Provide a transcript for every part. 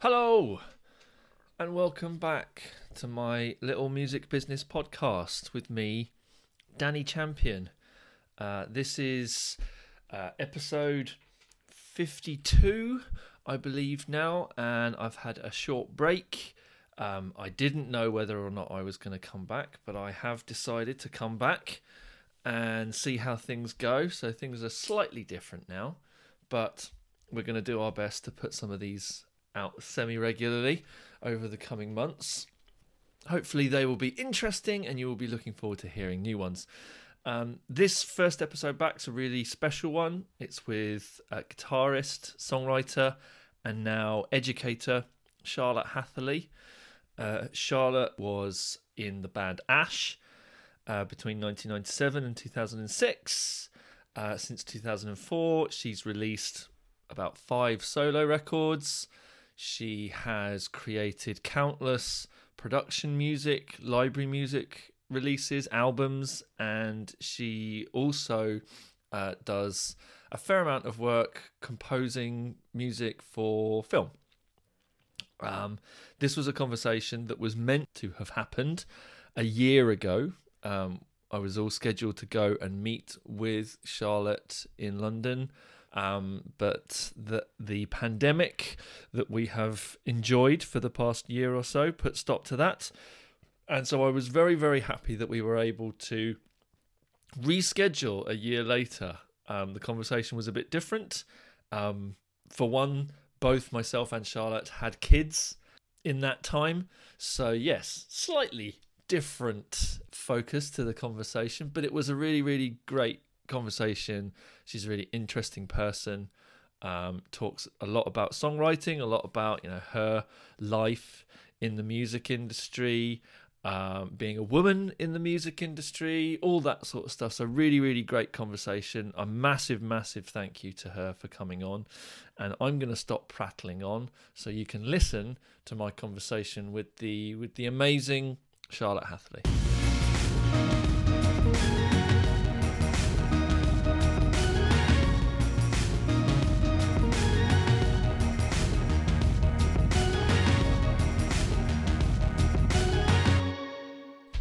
Hello, and welcome back to my little music business podcast with me, Danny Champion. Uh, this is uh, episode 52, I believe, now, and I've had a short break. Um, I didn't know whether or not I was going to come back, but I have decided to come back and see how things go. So things are slightly different now, but we're going to do our best to put some of these out semi regularly over the coming months. Hopefully, they will be interesting and you will be looking forward to hearing new ones. Um, this first episode back is a really special one. It's with a guitarist, songwriter, and now educator Charlotte Hatherley. Uh, Charlotte was in the band Ash uh, between 1997 and 2006. Uh, since 2004, she's released about five solo records. She has created countless production music, library music releases, albums, and she also uh, does a fair amount of work composing music for film. Um, this was a conversation that was meant to have happened a year ago. Um, I was all scheduled to go and meet with Charlotte in London um, but the the pandemic that we have enjoyed for the past year or so put stop to that, and so I was very very happy that we were able to reschedule a year later. Um, the conversation was a bit different. Um, for one, both myself and Charlotte had kids in that time, so yes, slightly different focus to the conversation, but it was a really really great conversation. She's a really interesting person. Um, talks a lot about songwriting, a lot about you know her life in the music industry, um, being a woman in the music industry, all that sort of stuff. So really, really great conversation. A massive, massive thank you to her for coming on, and I'm going to stop prattling on so you can listen to my conversation with the with the amazing Charlotte Hatherley.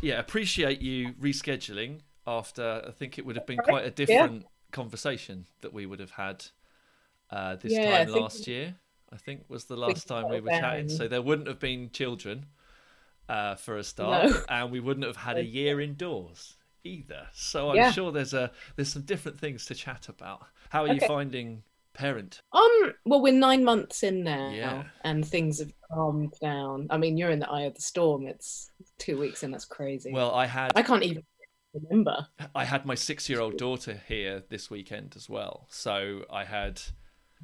yeah, appreciate you rescheduling after I think it would have been quite a different yeah. conversation that we would have had uh, this yeah, time last year. I think was the last time we were chatting. So there wouldn't have been children uh, for a start, no. and we wouldn't have had a year indoors either. So I'm yeah. sure there's a there's some different things to chat about. How are okay. you finding parent? Um, well, we're nine months in now, yeah. and things have calmed down. I mean, you're in the eye of the storm. It's two weeks in. That's crazy. Well, I had. I can't even remember. I had my six-year-old daughter here this weekend as well, so I had.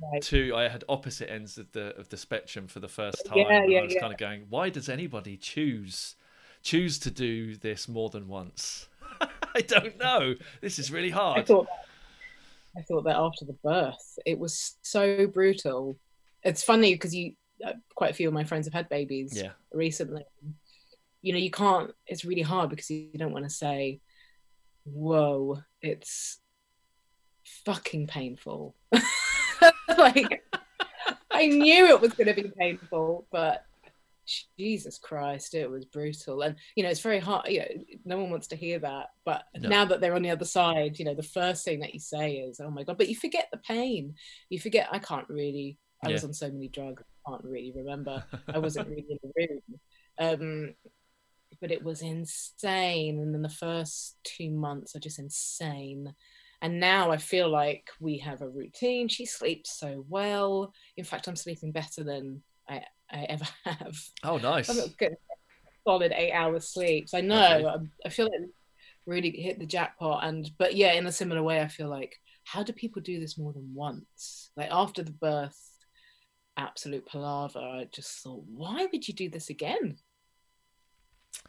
Right. Two, I had opposite ends of the of the spectrum for the first time. Yeah, yeah, I was yeah. kind of going, why does anybody choose choose to do this more than once? I don't know. This is really hard. I thought I thought that after the birth, it was so brutal. It's funny because you, uh, quite a few of my friends have had babies yeah. recently. You know, you can't. It's really hard because you don't want to say, "Whoa, it's fucking painful." like, I knew it was going to be painful, but Jesus Christ, it was brutal. And, you know, it's very hard. You know, no one wants to hear that. But no. now that they're on the other side, you know, the first thing that you say is, oh my God. But you forget the pain. You forget, I can't really, I yeah. was on so many drugs, I can't really remember. I wasn't really in the room. Um, but it was insane. And then the first two months are just insane. And now I feel like we have a routine. She sleeps so well. In fact, I'm sleeping better than I I ever have. Oh, nice. Solid eight hours sleep. So I know okay. I, I feel like really hit the jackpot. And but yeah, in a similar way, I feel like how do people do this more than once? Like after the birth, absolute palaver. I just thought, why would you do this again?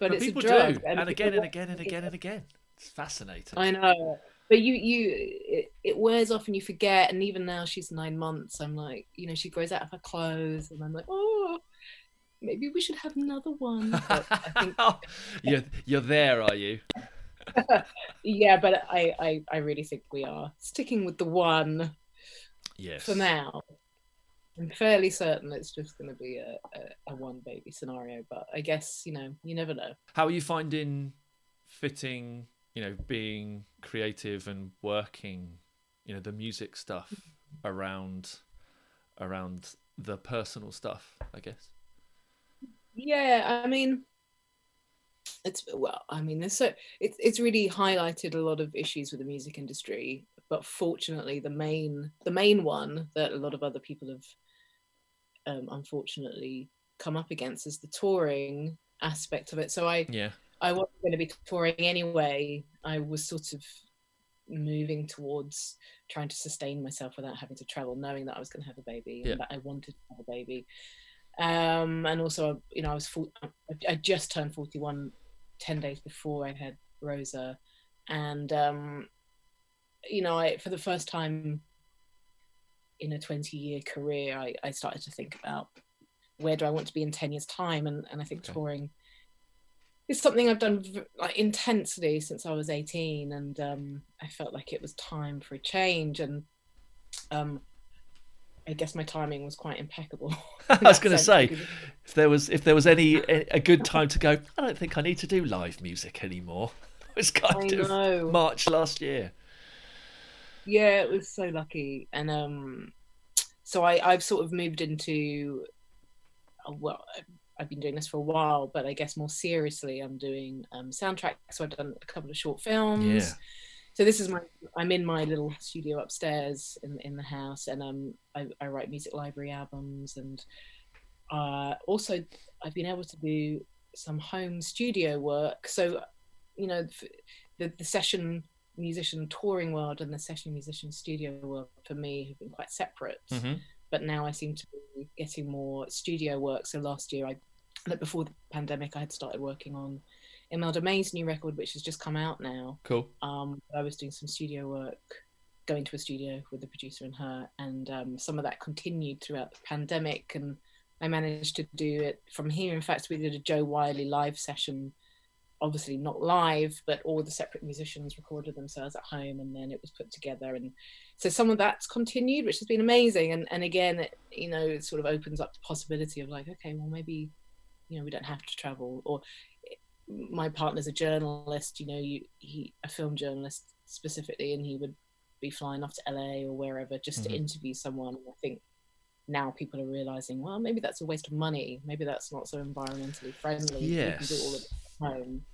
But, but it's people a drug, do, and, and again and again and again and again. It's fascinating. I know but you you it, it, wears off and you forget and even now she's nine months i'm like you know she grows out of her clothes and i'm like oh maybe we should have another one but I think... you're, you're there are you yeah but I, I i really think we are sticking with the one Yes. for now. I'm fairly certain it's just going to be a, a, a one baby scenario, but I guess you know you never know. How are you finding fitting, you know, being creative and working, you know, the music stuff around around the personal stuff, I guess. Yeah, I mean, it's well, I mean, there's so it's it's really highlighted a lot of issues with the music industry, but fortunately, the main the main one that a lot of other people have um, unfortunately come up against is the touring aspect of it. So I Yeah. I wasn't going to be touring anyway. I was sort of moving towards trying to sustain myself without having to travel, knowing that I was going to have a baby Yeah. and that I wanted to have a baby. Um, and also, you know, I was full, I just turned 41 10 days before I had Rosa. And, um, you know, I, for the first time in a 20 year career, I, I started to think about where do I want to be in 10 years' time? And, and I think Okay. touring it's something I've done like intensely since I was 18, and um, I felt like it was time for a change. And um, I guess my timing was quite impeccable. I was going to say because- if there was if there was any a a good time to go, I don't think I need to do live music anymore. It was kind I of know. March last year. yeah, it was so lucky, and um, so I I've sort of moved into uh, well. I've been doing this for a while, but I guess more seriously, I'm doing um, soundtracks. So I've done a couple of short films. Yeah. so this is my i'm in my little studio upstairs in in the house and um i, I write music library albums and uh also i've been able to do some home studio work so you know the, the session musician touring world and the session musician studio world for me have been quite separate Mhm. But now i seem to be getting more studio work so last year i like before the pandemic i had started working on imelda may's new record which has just come out now Cool. um, I was doing some studio work, going to a studio with the producer and her, and um, some of that continued throughout the pandemic. And I managed to do it from here. In fact, we did a Jo Whiley live session, obviously not live, but all the separate musicians recorded themselves at home, and then it was put together. And so some of that's continued, which has been amazing. And and again, it, you know, it sort of opens up the possibility of like, okay, well maybe, you know, we don't have to travel or my partner's a journalist, you know, you, he a film journalist specifically, and he would be flying off to LA or wherever just Mhm. to interview someone. And I think now people are realizing, well, maybe that's a waste of money. Maybe that's not so environmentally friendly. We can do all of it at home.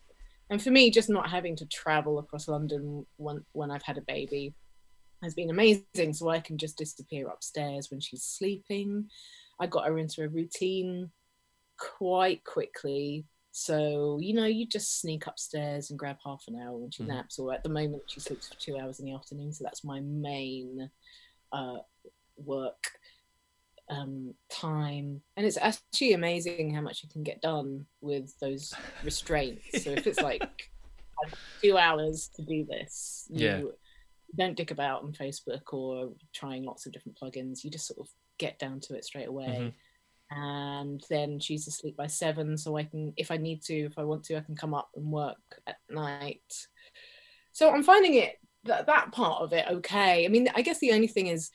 And for me, just not having to travel across London when when I've had a baby has been amazing. So I can just disappear upstairs when she's sleeping. I got her into a routine quite quickly. So, you know, you just sneak upstairs and grab half an hour when she Mhm. naps, or at the moment she sleeps for two hours in the afternoon. So that's my main uh, work um, time. And it's actually amazing how much you can get done with those restraints. So if it's like two hours to do this, you Yeah. Don't dick about on Facebook or trying lots of different plugins. You just sort of get down to it straight away Mhm. and then she's asleep by seven so i can if i need to if i want to i can come up and work at night so i'm finding it that that part of it okay i mean i guess the only thing is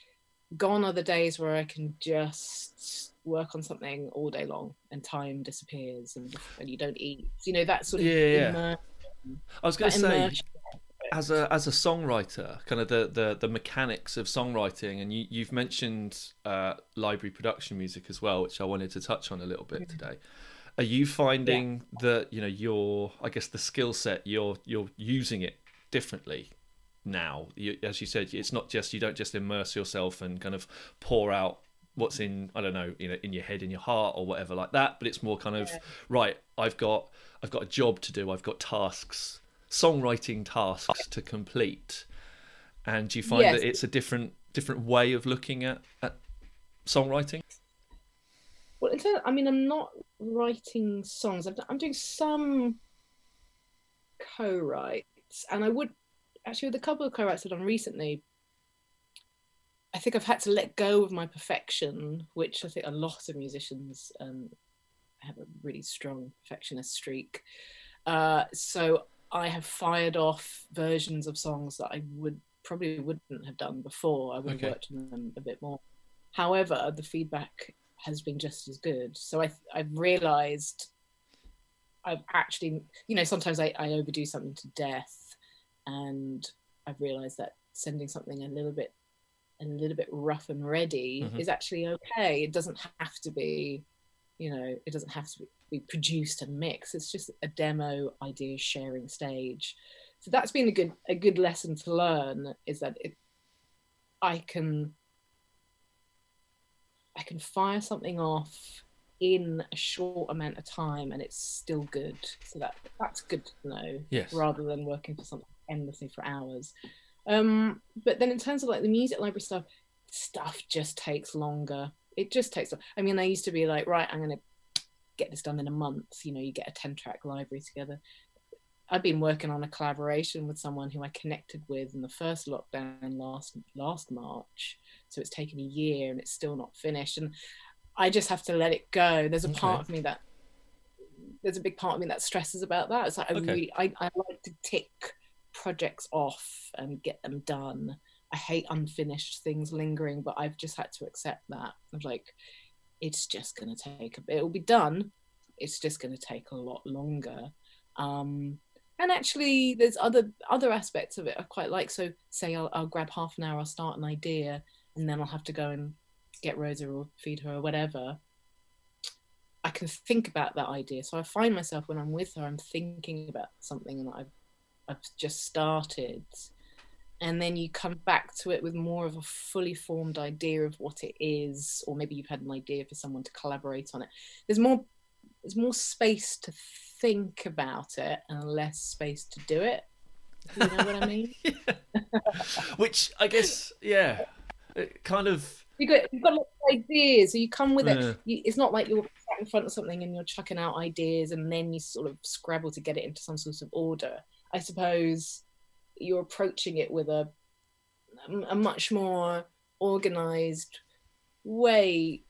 gone are the days where i can just work on something all day long and time disappears and, and you don't eat you know that sort of Yeah, yeah. I was going to say, immersion. As a as a songwriter, kind of the the, the mechanics of songwriting, and you you've mentioned uh, library production music as well, which I wanted to touch on a little bit today. Are you finding that you know your I guess the skill set you're you're using it differently now? You, as you said, it's not just you don't just immerse yourself and kind of pour out what's in I don't know you know in your head in your heart or whatever like that, but it's more kind of Yeah. right. I've got I've got a job to do. I've got tasks songwriting tasks to complete and do you find Yes. that it's a different different way of looking at, at songwriting Well, in terms, I mean, I'm not writing songs. I'm, I'm doing some co-writes, and I would actually with a couple of co-writes I've done recently. I think I've had to let go of my perfection, which I think a lot of musicians um, have a really strong perfectionist streak. Uh, so I have fired off versions of songs that I would probably wouldn't have done before. I would have Okay. worked on them a bit more. However, the feedback has been just as good. So I, I've realised I've actually, you know, sometimes I, I overdo something to death, and I've realised that sending something a little bit, a little bit rough and ready Mhm. is actually okay. It doesn't have to be, you know, it doesn't have to be produced and mixed. It's just a demo idea sharing stage. So that's been a good a good lesson to learn is that it, I can I can fire something off in a short amount of time and it's still good. So that that's good to know Yes. rather than working for something endlessly for hours. Um, but then in terms of like the music library stuff, stuff just takes longer. It just takes. I mean, I used to be like, right, I'm gonna get this done in a month. You know, you get a ten track library together. I've been working on a collaboration with someone who I connected with in the first lockdown last last March. So it's taken a year and it's still not finished. And I just have to let it go. There's a Okay. part of me that there's a big part of me that stresses about that. It's like I Okay. really I, I like to tick projects off and get them done. I hate unfinished things lingering, but I've just had to accept that. Of like, it's just gonna take a bit. It'll be done. It's just gonna take a lot longer. Um, and actually, there's other other aspects of it I quite like. So, say I'll, I'll grab half an hour, I'll start an idea, and then I'll have to go and get Rosa or feed her or whatever. I can think about that idea. So I find myself when I'm with her, I'm thinking about something that I've I've just started, and then you come back to it with more of a fully formed idea of what it is, or maybe you've had an idea for someone to collaborate on it. There's more there's more space to think about it and less space to do it. You know what I mean? Which I guess, yeah, it kind of. You got you've got lots of ideas, so you come with it. Yeah. You, it's not like you're in front of something and you're chucking out ideas and then you sort of scrabble to get it into some sort of order. I suppose you're approaching it with a a much more organized way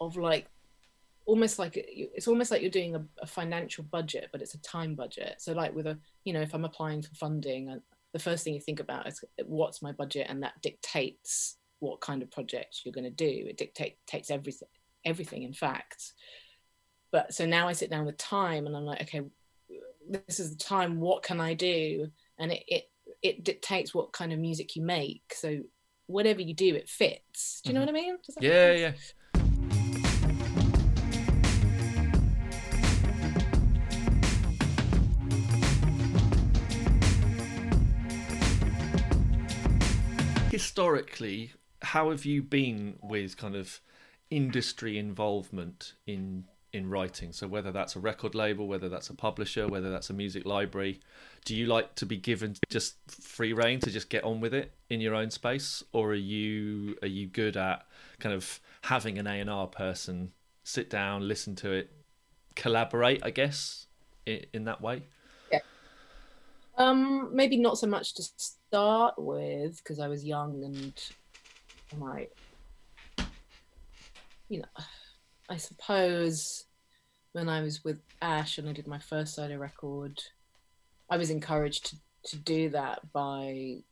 of like almost like it's almost like you're doing a, a financial budget but it's a time budget. So like with a you know if i'm applying for funding uh, the first thing you think about is what's my budget and that dictates what kind of project you're going to do. It dictate, takes everything everything in fact. But so now i sit down with time and i'm like okay this is the time. What can i do and it, it it dictates what kind of music you make. So whatever you do it fits. Do you know mm-hmm. what i mean? Yeah, yeah. Historically, how have you been with kind of industry involvement in in writing? So whether that's a record label, whether that's a publisher, whether that's a music library, do you like to be given just free reign to just get on with it in your own space, or are you are you good at kind of having an A and R person sit down, listen to it, collaborate? I guess in, in that way. Yeah. Um, maybe not so much to start with because I was young and like, you know, I suppose when I was with Ash and I did my first solo record, I was encouraged to, to do that by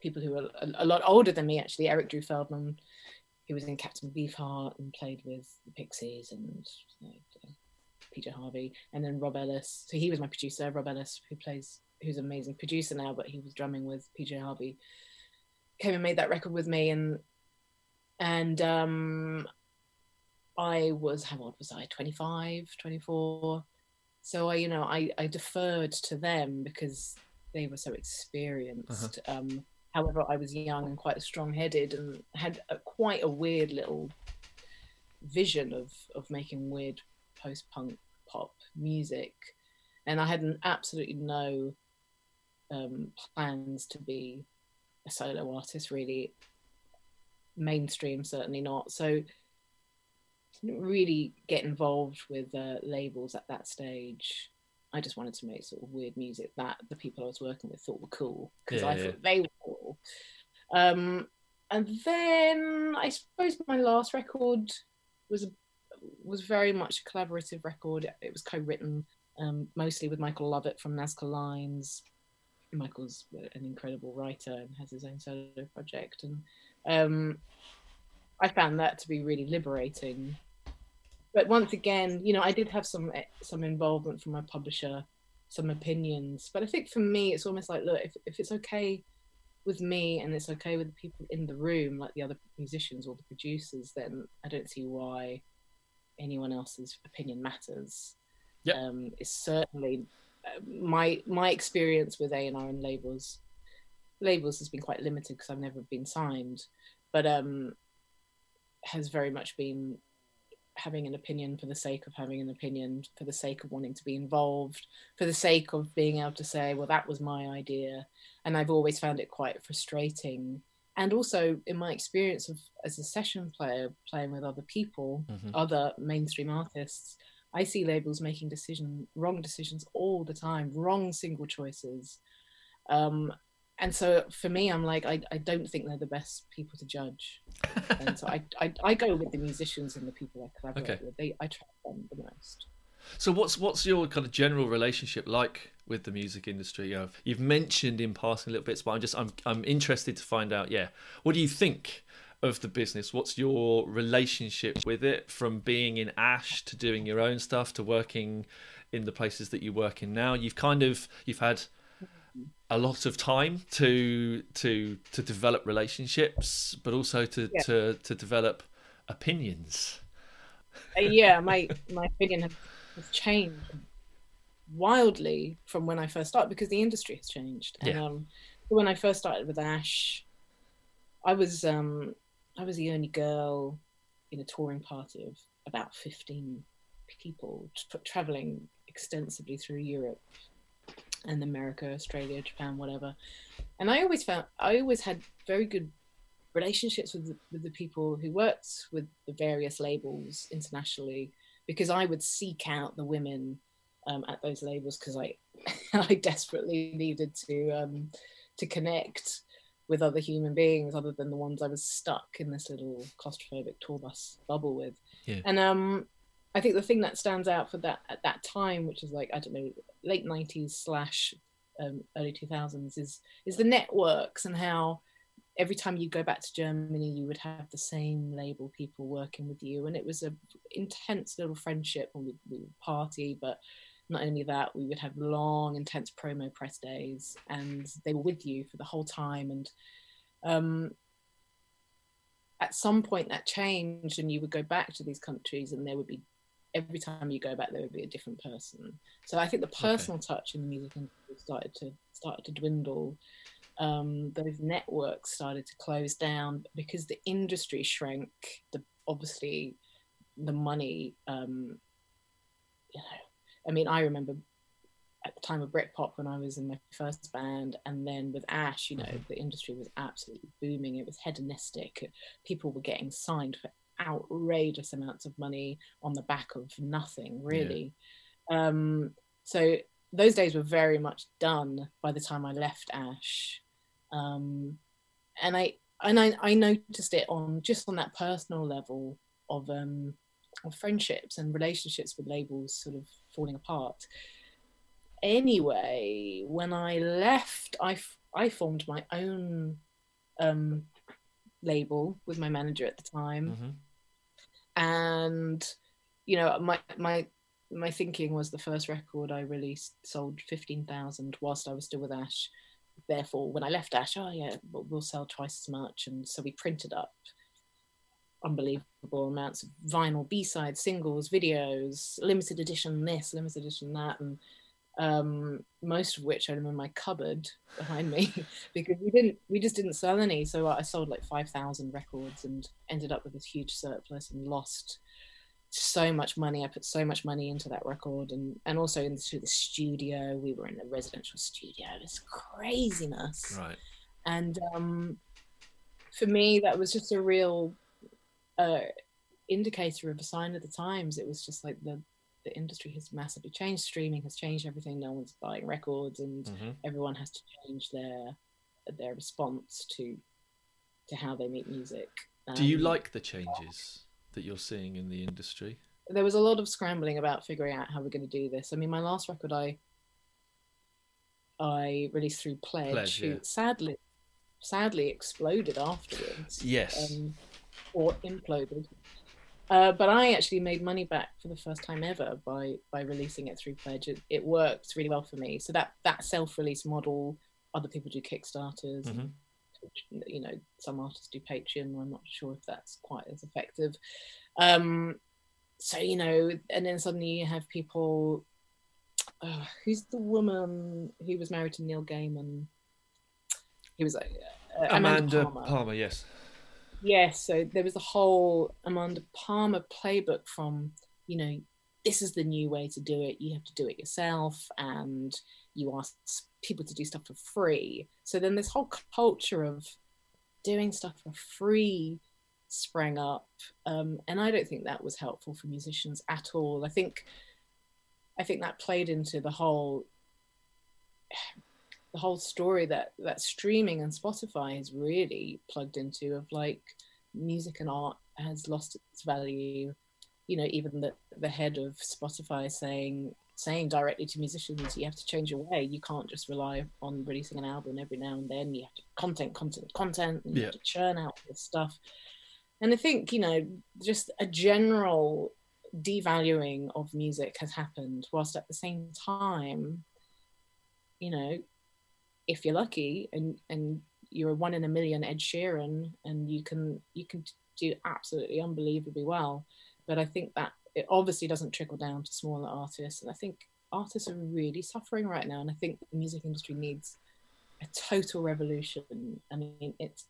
people who were a, a lot older than me. Actually, Eric Drew Feldman, who was in Captain Beefheart and played with the Pixies and like, PJ Harvey, and then Rob Ellis. So he was my producer, Rob Ellis, who plays, who's an amazing producer now, but he was drumming with PJ Harvey. Came and made that record with me, and and um, I was how old was I? 25, 24. So I, you know, I I deferred to them because they were so experienced. Um, however, I was young and quite strong-headed, and had a, quite a weird little vision of of making weird post-punk pop music and i had an absolutely no um, plans to be a solo artist really mainstream certainly not so didn't really get involved with uh, labels at that stage i just wanted to make sort of weird music that the people i was working with thought were cool because Yeah, i yeah. thought they were cool um, and then i suppose my last record was was very much a collaborative record. It was co-written um, mostly with Michael Lovett from NZCA Lines, Michael's an incredible writer and has his own solo project, and um, I found that to be really liberating. But once again, you know, I did have some some involvement from my publisher, some opinions. But I think for me, it's almost like, look, if if it's okay with me and it's okay with the people in the room, like the other musicians or the producers, then I don't see why anyone else's opinion matters. Yep. Um, it's certainly uh, my my experience with A and R and labels. Labels has been quite limited because I've never been signed, but um, has very much been having an opinion for the sake of having an opinion, for the sake of wanting to be involved, for the sake of being able to say, well, that was my idea. And I've always found it quite frustrating. And also, in my experience of as a session player, playing with other people, mm-hmm. other mainstream artists, I see labels making decision wrong decisions all the time, wrong single choices. Um, and so for me, I'm like, I, I don't think they're the best people to judge. and so I, I, I go with the musicians and the people I collaborate okay. with. They, I trust them the most. So what's what's your kind of general relationship like with the music industry? You know, you've mentioned in passing a little bits, but I'm just I'm I'm interested to find out. Yeah, what do you think of the business? What's your relationship with it from being in Ash to doing your own stuff to working in the places that you work in now? You've kind of you've had a lot of time to to to develop relationships, but also to yeah. to to develop opinions. Uh, yeah, my my opinion has, has, changed wildly from when I first started because the industry has changed. And yeah. um, when I first started with Ash, I was um, I was the only girl in a touring party of about fifteen people, traveling extensively through Europe and America, Australia, Japan, whatever. And I always found I always had very good relationships with the, with the people who worked with the various labels internationally because I would seek out the women um, at those labels because I I desperately needed to um, to connect with other human beings other than the ones I was stuck in this little claustrophobic tour bus bubble with. Yeah. And um, I think the thing that stands out for that at that time, which is like I don't know, late '90s slash um, early 2000s, is is the networks and how every time you go back to Germany, you would have the same label people working with you, and it was a intense little friendship. And we, we would party, but not only that, we would have long, intense promo press days, and they were with you for the whole time. And um, at some point, that changed, and you would go back to these countries, and there would be every time you go back there would be a different person so i think the personal okay. touch in the music industry started to started to dwindle um, those networks started to close down because the industry shrank the obviously the money um, you know i mean i remember at the time of Britpop when I was in my first band, and then with Ash, you know, mm-hmm. the industry was absolutely booming. It was hedonistic. People were getting signed for outrageous amounts of money on the back of nothing, really. Yeah. Um, so those days were very much done by the time I left Ash, um, and I and I, I noticed it on just on that personal level of um, of friendships and relationships with labels sort of falling apart. Anyway, when I left, I I formed my own um, label with my manager at the time. Mm-hmm and you know my my my thinking was the first record I released sold 15,000 whilst I was still with Ash. Therefore, when I left Ash, oh yeah, we'll sell twice as much. And so we printed up unbelievable amounts of vinyl, B-sides, singles, videos, limited edition this, limited edition that. And um, most of which are in my cupboard behind me because we didn't, we just didn't sell any. So I sold like 5,000 records and ended up with this huge surplus and lost so much money. I put so much money into that record and, and also into the studio. We were in a residential studio. It was craziness. Right. And um, for me, that was just a real uh, indicator of a sign of the times. It was just like the the industry has massively changed. Streaming has changed everything. No one's buying records, and mm-hmm. everyone has to change their their response to to how they make music. Um, Do you um, like the changes that you're seeing in the industry? There was a lot of scrambling about figuring out how we're going to do this. I mean, my last record, I I released through Pledge, Pledge, who yeah. sadly, sadly exploded afterwards. Yes. Um, or imploded. Uh, but I actually made money back for the first time ever by by releasing it through Pledge. It, it worked really well for me. So that that self release model, other people do Kickstarters. Mhm. You know, some artists do Patreon. I'm not sure if that's quite as effective. Um, so you know, and then suddenly you have people. Uh, who's the woman who was married to Neil Gaiman? He was like uh, Amanda, Palmer. Palmer. yes. Yes, so there was a whole Amanda Palmer playbook from, you know, this is the new way to do it. You have to do it yourself, and you ask people to do stuff for free. So then this whole culture of doing stuff for free sprang up, um, and I don't think that was helpful for musicians at all. I think, I think that played into the whole the whole story that that streaming and Spotify has really plugged into of like music and art has lost its value. You know, even the the head of Spotify saying saying directly to musicians, you have to change your way. You can't just rely on releasing an album every now and then. You have to content, content, content, and you Yeah. have to churn out this stuff. And I think, you know, just a general devaluing of music has happened, whilst at the same time, you know, if you're lucky and and you're a one in a million Ed Sheeran and you can you can do absolutely unbelievably well, but I think that it obviously doesn't trickle down to smaller artists, and I think artists are really suffering right now, and I think the music industry needs a total revolution. I mean, it's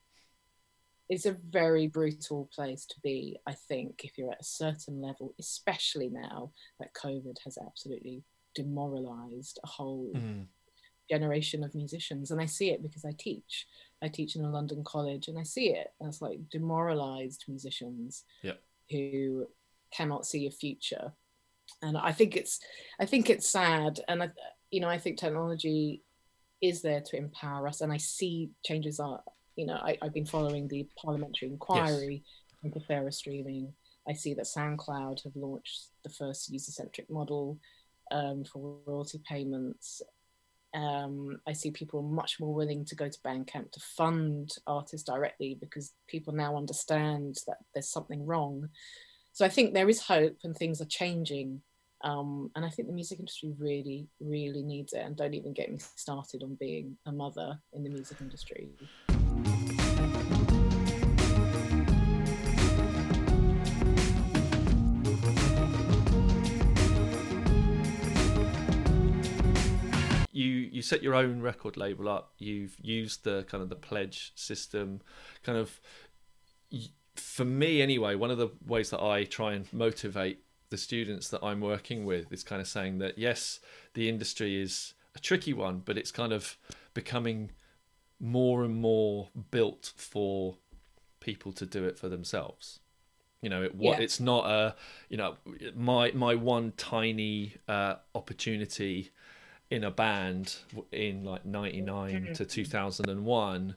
it's a very brutal place to be, I think, if you're at a certain level, especially now that COVID has absolutely demoralized a whole Mm. Generation of musicians. And I see it because I teach. I teach in a London college and I see it as like demoralized musicians Yep. who cannot see a future. And I think it's I think it's sad. And I you know, I think technology is there to empower us and I see changes are you know, I, I've been following the parliamentary inquiry into fairer streaming. I see that SoundCloud have launched the first user-centric model um, for royalty payments. Um, I see people much more willing to go to Bandcamp to fund artists directly because people now understand that there's something wrong. So I think there is hope and things are changing. Um, and I think the music industry really, really needs it. And don't even get me started on being a mother in the music industry. You set your own record label up. You've used the kind of the pledge system. Kind of for me anyway one of the ways that i try and motivate the students that i'm working with is kind of saying that yes the industry is a tricky one but it's kind of becoming more and more built for people to do it for themselves. You know it what Yeah. it's not a you know my my one tiny uh opportunity in a band in like 99 to 2001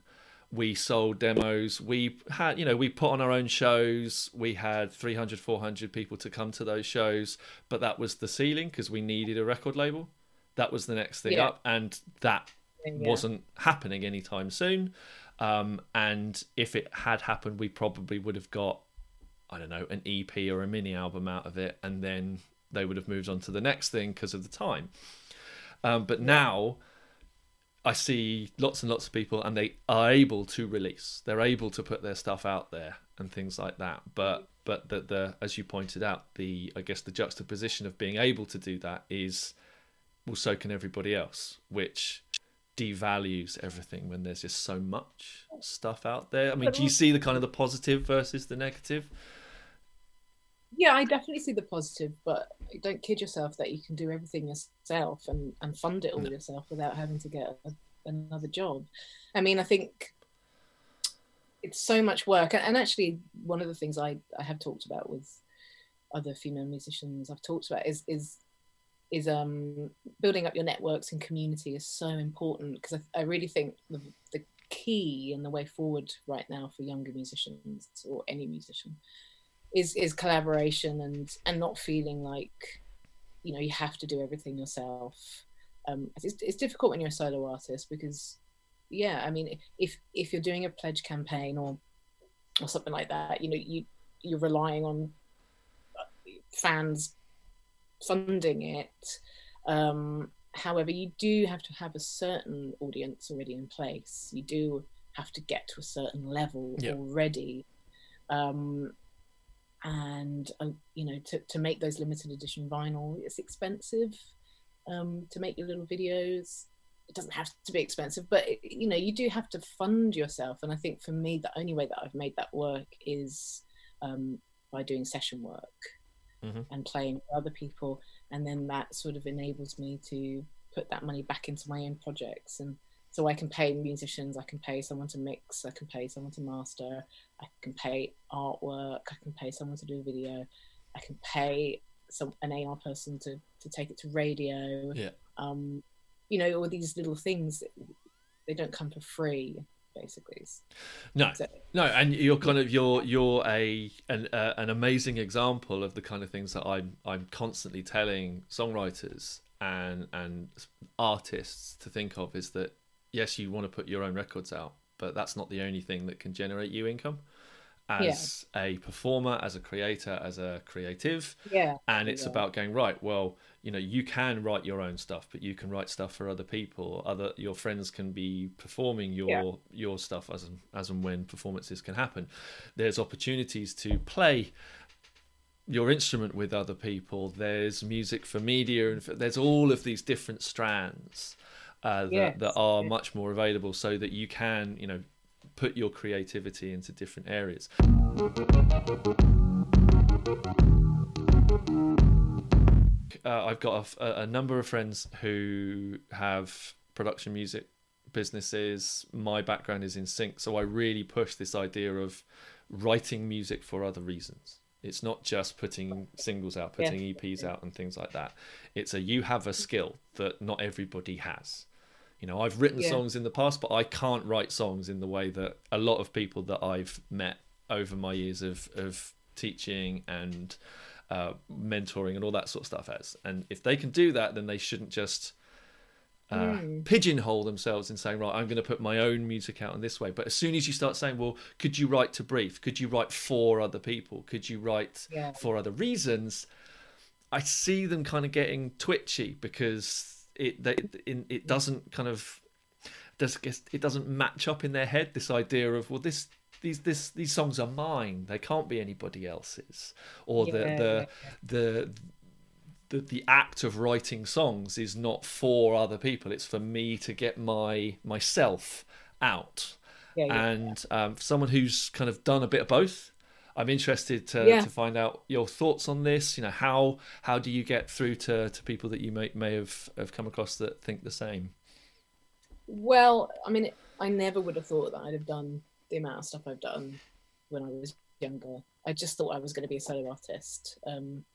we sold demos. We had you know we put on our own shows. We had 300 400 people to come to those shows but that was the ceiling because we needed a record label. That was the next thing Yeah. up and that Yeah. wasn't happening anytime soon. Um, and if it had happened we probably would have got i don't know an ep or a mini album out of it and then they would have moved on to the next thing because of the time um, but now I see lots and lots of people, and they are able to release. They're able to put their stuff out there and things like that. But but the, the as you pointed out, the I guess the juxtaposition of being able to do that is well, so can everybody else, which devalues everything when there's just so much stuff out there. I mean, do you see the kind of the positive versus the negative? Yeah, I definitely see the positive, but don't kid yourself that you can do everything yourself and, and fund it all No. yourself without having to get a, another job. I mean, I think it's so much work. And actually, one of the things I, I have talked about with other female musicians I've talked about is is is um building up your networks and community is so important because I, I really think the, the key and the way forward right now for younger musicians or any musician is is collaboration and and not feeling like you know you have to do everything yourself. Um, it's, it's difficult when you're a solo artist because yeah i mean if if you're doing a pledge campaign or or something like that you know you you're relying on fans funding it. Um however you do have to have a certain audience already in place. You do have to get to a certain level Yep. already. Um and uh, you know to, to make those limited edition vinyl it's expensive um to make your little videos. It doesn't have to be expensive but it, you know you do have to fund yourself. And i think for me the only way that i've made that work is um by doing session work mm-hmm. and playing for other people. And then that sort of enables me to put that money back into my own projects and so I can pay musicians, I can pay someone to mix, I can pay someone to master, I can pay artwork, I can pay someone to do a video, I can pay some an AR person to to take it to radio. Yeah. Um, you know, all these little things they don't come for free, basically. No, So, no, and you're kind of you're you're a an uh, an amazing example of the kind of things that I'm I'm constantly telling songwriters and and artists to think of is that yes, you want to put your own records out, but that's not the only thing that can generate you income. As a performer, as a creator, as a creative, yeah. and it's Yeah. about going right well you know you can write your own stuff but you can write stuff for other people other your friends can be performing your Yeah. your stuff as and, as and when performances can happen there's opportunities to play your instrument with other people there's music for media and for, there's all of these different strands uh, that, Yes, that are much more available so that you can you know put your creativity into different areas uh, I've got a, a number of friends who have production music businesses. My background is in sync, so I really push this idea of writing music for other reasons. It's not just putting singles out, Yeah. putting EPs out, and things like that. It's a you have a skill that not everybody has. You know, I've written Yeah. songs in the past, but I can't write songs in the way that a lot of people that I've met over my years of of teaching and uh, mentoring and all that sort of stuff has. And if they can do that, then they shouldn't just uh, Mm. pigeonhole themselves in saying, right, I'm going to put my own music out in this way. But as soon as you start saying, well, could you write to brief? Could you write for other people? Could you write Yeah. for other reasons? I see them kind of getting twitchy because it they, it, it doesn't kind of does it doesn't match up in their head this idea of well this these this these songs are mine. They can't be anybody else's. Or the Yeah, the the the the act of writing songs is not for other people. It's for me to get my myself out. Yeah, yeah. and um, someone who's kind of done a bit of both i'm interested to, Yeah. to find out your thoughts on this you know how how do you get through to, to people that you may, may have, have come across that think the same Well, I mean, I never would have thought that I'd have done the amount of stuff I've done when I was younger. I just thought I was going to be a solo artist um,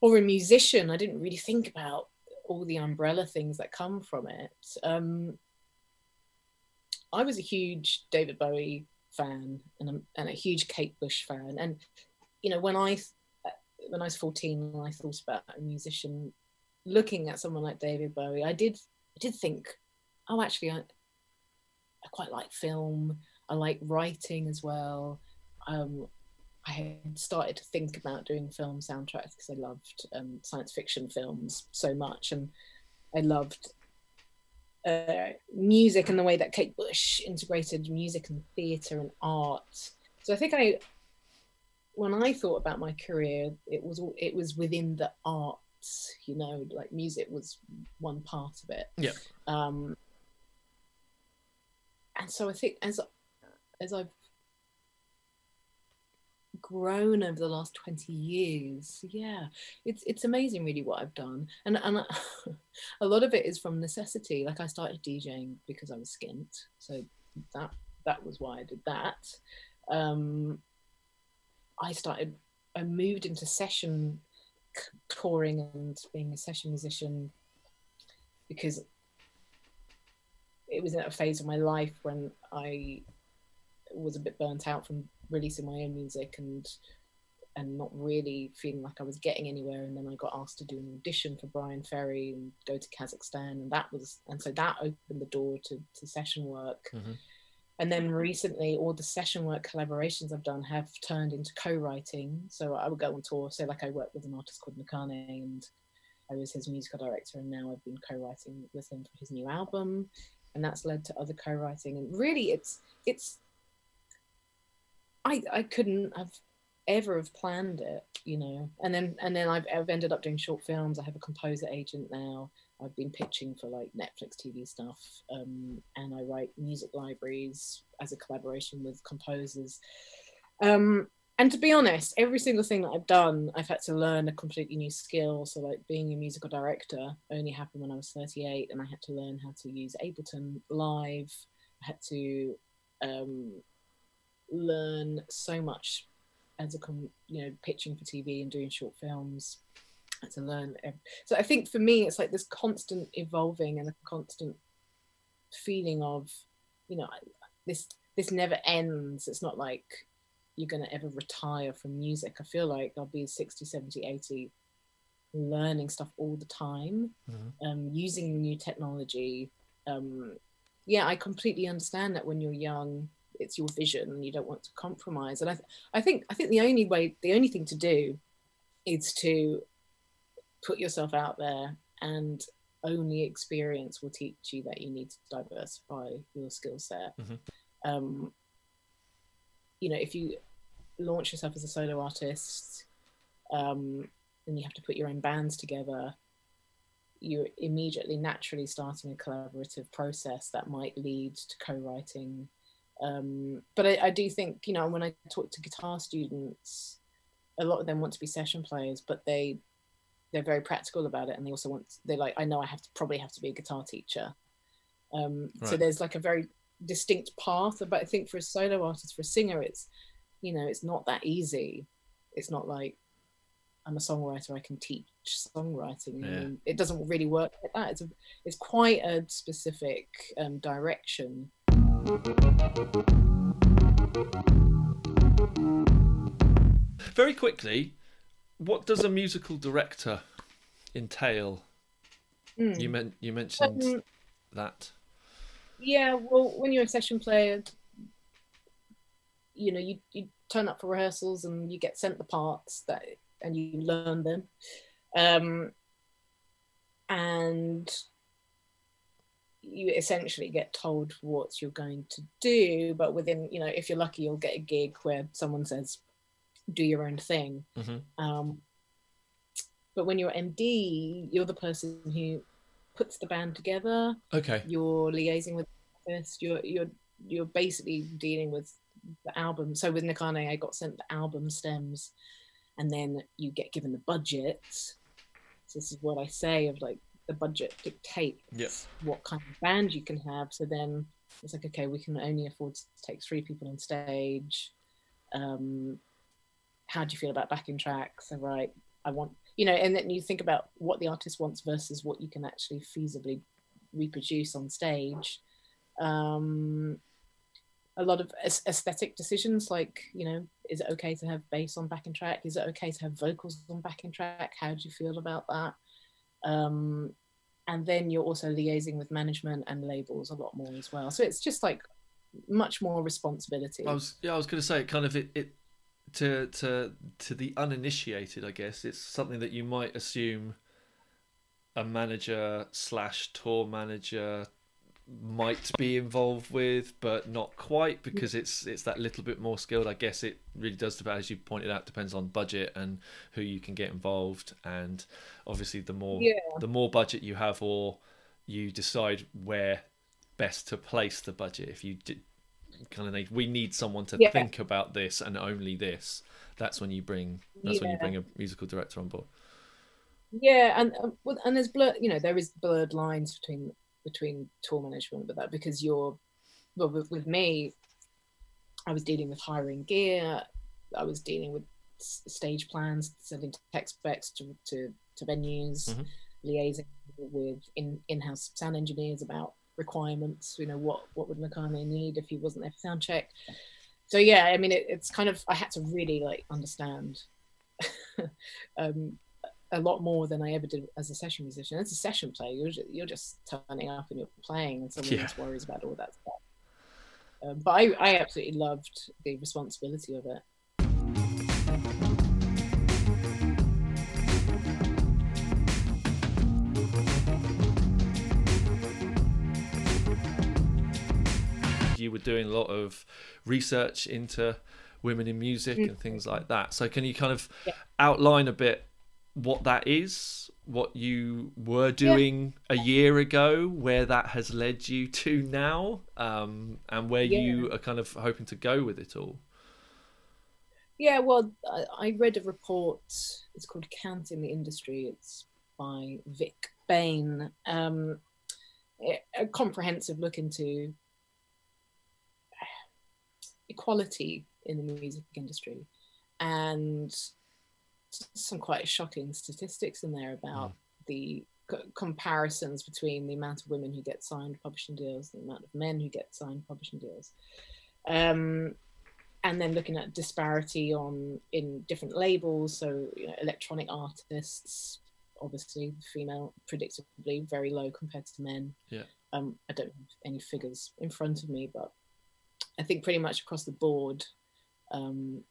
or a musician. I didn't really think about all the umbrella things that come from it. Um, I was a huge David Bowie fan and a, and a huge Kate Bush fan. And, you know, when I when I was 14 and I thought about a musician looking at someone like David Bowie, I did I did think oh actually I, I quite like film. I like writing as well. Um, i had started to think about doing film soundtracks because i loved um, science fiction films so much. And i loved uh, music and the way that kate bush integrated music and theatre and art so i think i when i thought about my career it was all- it was within the arts you know like music was one part of it Yeah. um, and so I think as as I've grown over the last 20 years. Yeah it's it's amazing really what I've done. And and a lot of it is from necessity. Like I started DJing because I was skint so that that was why I did that. Um I started I moved into session touring and being a session musician because it was at a phase of my life when I was a bit burnt out from releasing my own music and and not really feeling like I was getting anywhere. And then I got asked to do an audition for Bryan Ferry and go to Kazakhstan, and that was and so that opened the door to, to session work. Mm-hmm. And then recently, all the session work collaborations I've done have turned into co-writing. So I would go on tour. So like I worked with an artist called Nakhane, and I was his musical director, and now I've been co-writing with him for his new album, and that's led to other co-writing. And really, it's it's I I couldn't have ever have planned it, you know. And then and then I've, I've ended up doing short films. I have a composer agent now. I've been pitching for like Netflix TV stuff, um, and I write music libraries as a collaboration with composers. Um, and to be honest, every single thing that I've done, I've had to learn a completely new skill. So, like being a musical director only happened when I was 38, and I had to learn how to use Ableton Live. I had to um, learn so much as a you know pitching for TV and doing short films to learn. So I think for me, it's like this constant evolving and a constant feeling of, you know, this this never ends. It's not like you're going to ever retire from music. I feel like I'll be 60, 70, 80 learning stuff all the time, mm-hmm. um, using new technology. Um, yeah, I completely understand that when you're young, it's your vision and you don't want to compromise. And I, th- I think, I think the only way, the only thing to do is to put yourself out there and only experience will teach you that you need to diversify your skill set. Mm-hmm. Um, you know, if you launch yourself as a solo artist um, and you have to put your own bands together, you're immediately naturally starting a collaborative process that might lead to co-writing. Um, but I, I do think, you know, when I talk to guitar students, a lot of them want to be session players, but they they're very practical about it and they also want they're like i know i have to probably have to be a guitar teacher. Um, right. so there's like a very distinct path but i think for a solo artist for a singer it's you know it's not that easy. It's not like i'm a songwriter i can teach songwriting. Yeah. It doesn't really work like that. It's a, it's quite a specific um, direction very quickly what does a musical director entail? Mm. You meant you mentioned um, that. Yeah, well, when you're a session player, you know, you you turn up for rehearsals and you get sent the parts that and you learn them, um, and you essentially get told what you're going to do. But within, you know, if you're lucky, you'll get a gig where someone says, do your own thing. Mm-hmm. Um, but when you're MD, you're the person who puts the band together. Okay. You're liaising with the artist. You're you're you're basically dealing with the album. So with Nakhane, I got sent the album stems, and then you get given the budget. So this is what I say of like the budget dictates yes. what kind of band you can have. So then it's like okay, we can only afford to take three people on stage. Um, how do you feel about backing tracks? So right, I want you know, and then you think about what the artist wants versus what you can actually feasibly reproduce on stage. Um, a lot of aesthetic decisions, like you know, is it okay to have bass on backing track? Is it okay to have vocals on backing track? How do you feel about that? Um, and then you're also liaising with management and labels a lot more as well. So it's just like much more responsibility. I was yeah, I was going to say it kind of it, it to to to the uninitiated, I guess it's something that you might assume a manager slash tour manager might be involved with, but not quite because it's it's that little bit more skilled. I guess it really does depend, as you pointed out, depends on budget and who you can get involved, and obviously the more yeah. the more budget you have, or you decide where best to place the budget. If you did, kind of need we need someone to yeah. think about this and only this that's when you bring that's yeah. when you bring a musical director on board yeah and um, and there's blur you know there is blurred lines between between tour management with that because you're well with, with me i was dealing with hiring gear i was dealing with stage plans sending tech specs to to, to venues mm-hmm. liaising with in in-house sound engineers about requirements. You know, what what would Nakhane need if he wasn't there for sound check? So yeah, I mean, it, it's kind of I had to really like understand um, a lot more than I ever did as a session musician. As a session player, you're just, you're just turning up and you're playing, and someone Yeah. else worries about all that stuff. Um, but I, I absolutely loved the responsibility of it. You were doing a lot of research into women in music and things like that. So can you kind of Yeah. outline a bit what that is, what you were doing a year ago, where that has led you to now, um, and where you are kind of hoping to go with it all? Yeah, well, I, read a report. It's called "Counting the Industry." It's by Vic Bain. Um, a comprehensive look into equality in the music industry, and some quite shocking statistics in there about the c- comparisons between the amount of women who get signed publishing deals, the amount of men who get signed publishing deals. Um, and then looking at disparity on in different labels so you know electronic artists obviously female predictably very low compared to men Yeah. um i don't have any figures in front of me but i think pretty much across the board um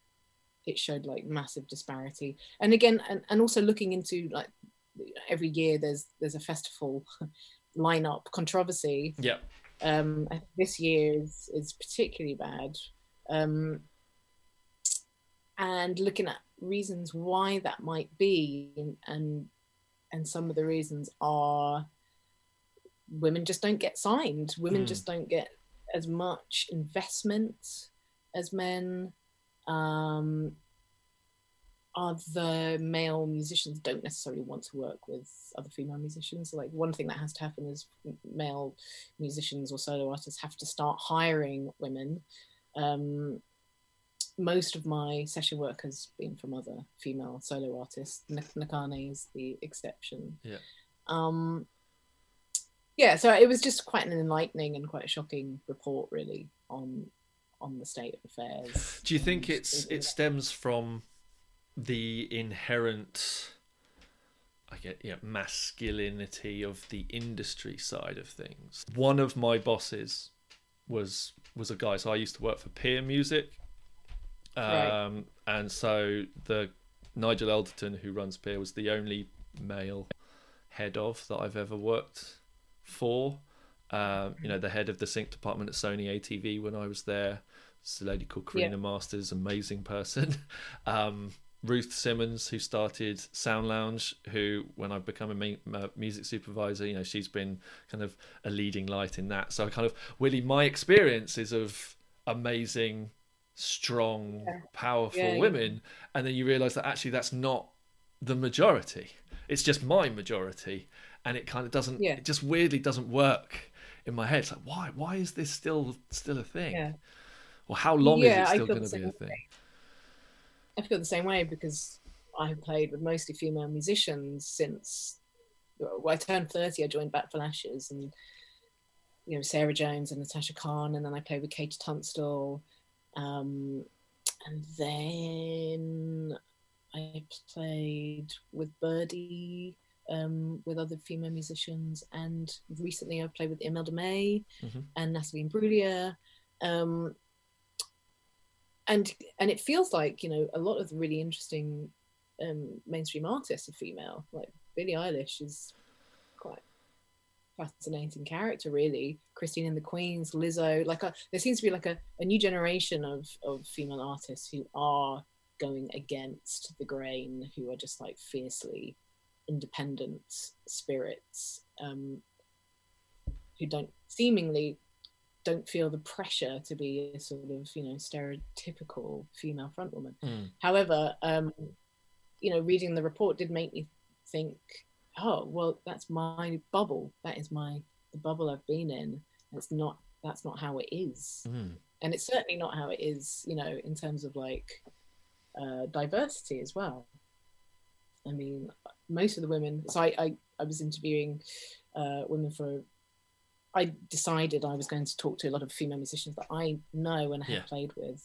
it showed like massive disparity and again and, and also looking into like every year there's there's a festival lineup controversy Yeah. um, this year is, is particularly bad. Um, and looking at reasons why that might be, and, and and some of the reasons are women just don't get signed. Women Mm. just don't get as much investment as men. Um, other male musicians don't necessarily want to work with other female musicians. Like one thing that has to happen is male musicians or solo artists have to start hiring women. Um, most of my session work has been from other female solo artists. Nak- Nakhane is the exception. Yeah. Um, yeah, so it was just quite an enlightening and quite a shocking report, really, on on the state of affairs. Do you think it's it stems from the inherent, I get yeah, masculinity of the industry side of things? One of my bosses was was a guy. So I used to work for Peer Music, um, Right. and so the Nigel Elderton who runs Peer was the only male head of that I've ever worked for. Um, you know, the head of the sync department at Sony ATV when I was there. It's a lady called Karina Masters, amazing person. Um, Ruth Simmons, who started Sound Lounge, who, when I've become a uh, music supervisor, you know, she's been kind of a leading light in that. So, I kind of, really, my experience is of amazing, strong, Yeah. powerful Yeah, yeah. women. And then you realize that actually that's not the majority. It's just my majority. And it kind of doesn't, Yeah. it just weirdly doesn't work in my head. It's like, why? Why is this still still a thing? Yeah. Or how long Yeah, is it still going to be a same thing? I feel the same way because I have played with mostly female musicians since well, I turned 30. I joined Bat for Lashes and, you know, Sarah Jones and Natasha Khan. And then I played with KT Tunstall. Um, and then I played with Birdy, um, with other female musicians. And recently I've played with Imelda May Mhm. and Natalie Imbruglia. Um, and and it feels like you know a lot of the really interesting um, mainstream artists are female. Like Billie Eilish is quite fascinating character, really. Christine and the Queens, Lizzo. Like a, there seems to be like a, a new generation of of female artists who are going against the grain, who are just like fiercely independent spirits, um, who don't seemingly don't feel the pressure to be a sort of you know stereotypical female frontwoman. Mm. However, um, you know, reading the report did make me think, oh well, that's my bubble. That is my the bubble I've been in. It's not. That's not how it is, Mm. and it's certainly not how it is. You know, in terms of like uh, diversity as well. I mean, most of the women. So I I, I was interviewing uh, women for. I decided I was going to talk to a lot of female musicians that I know and have Yeah. played with,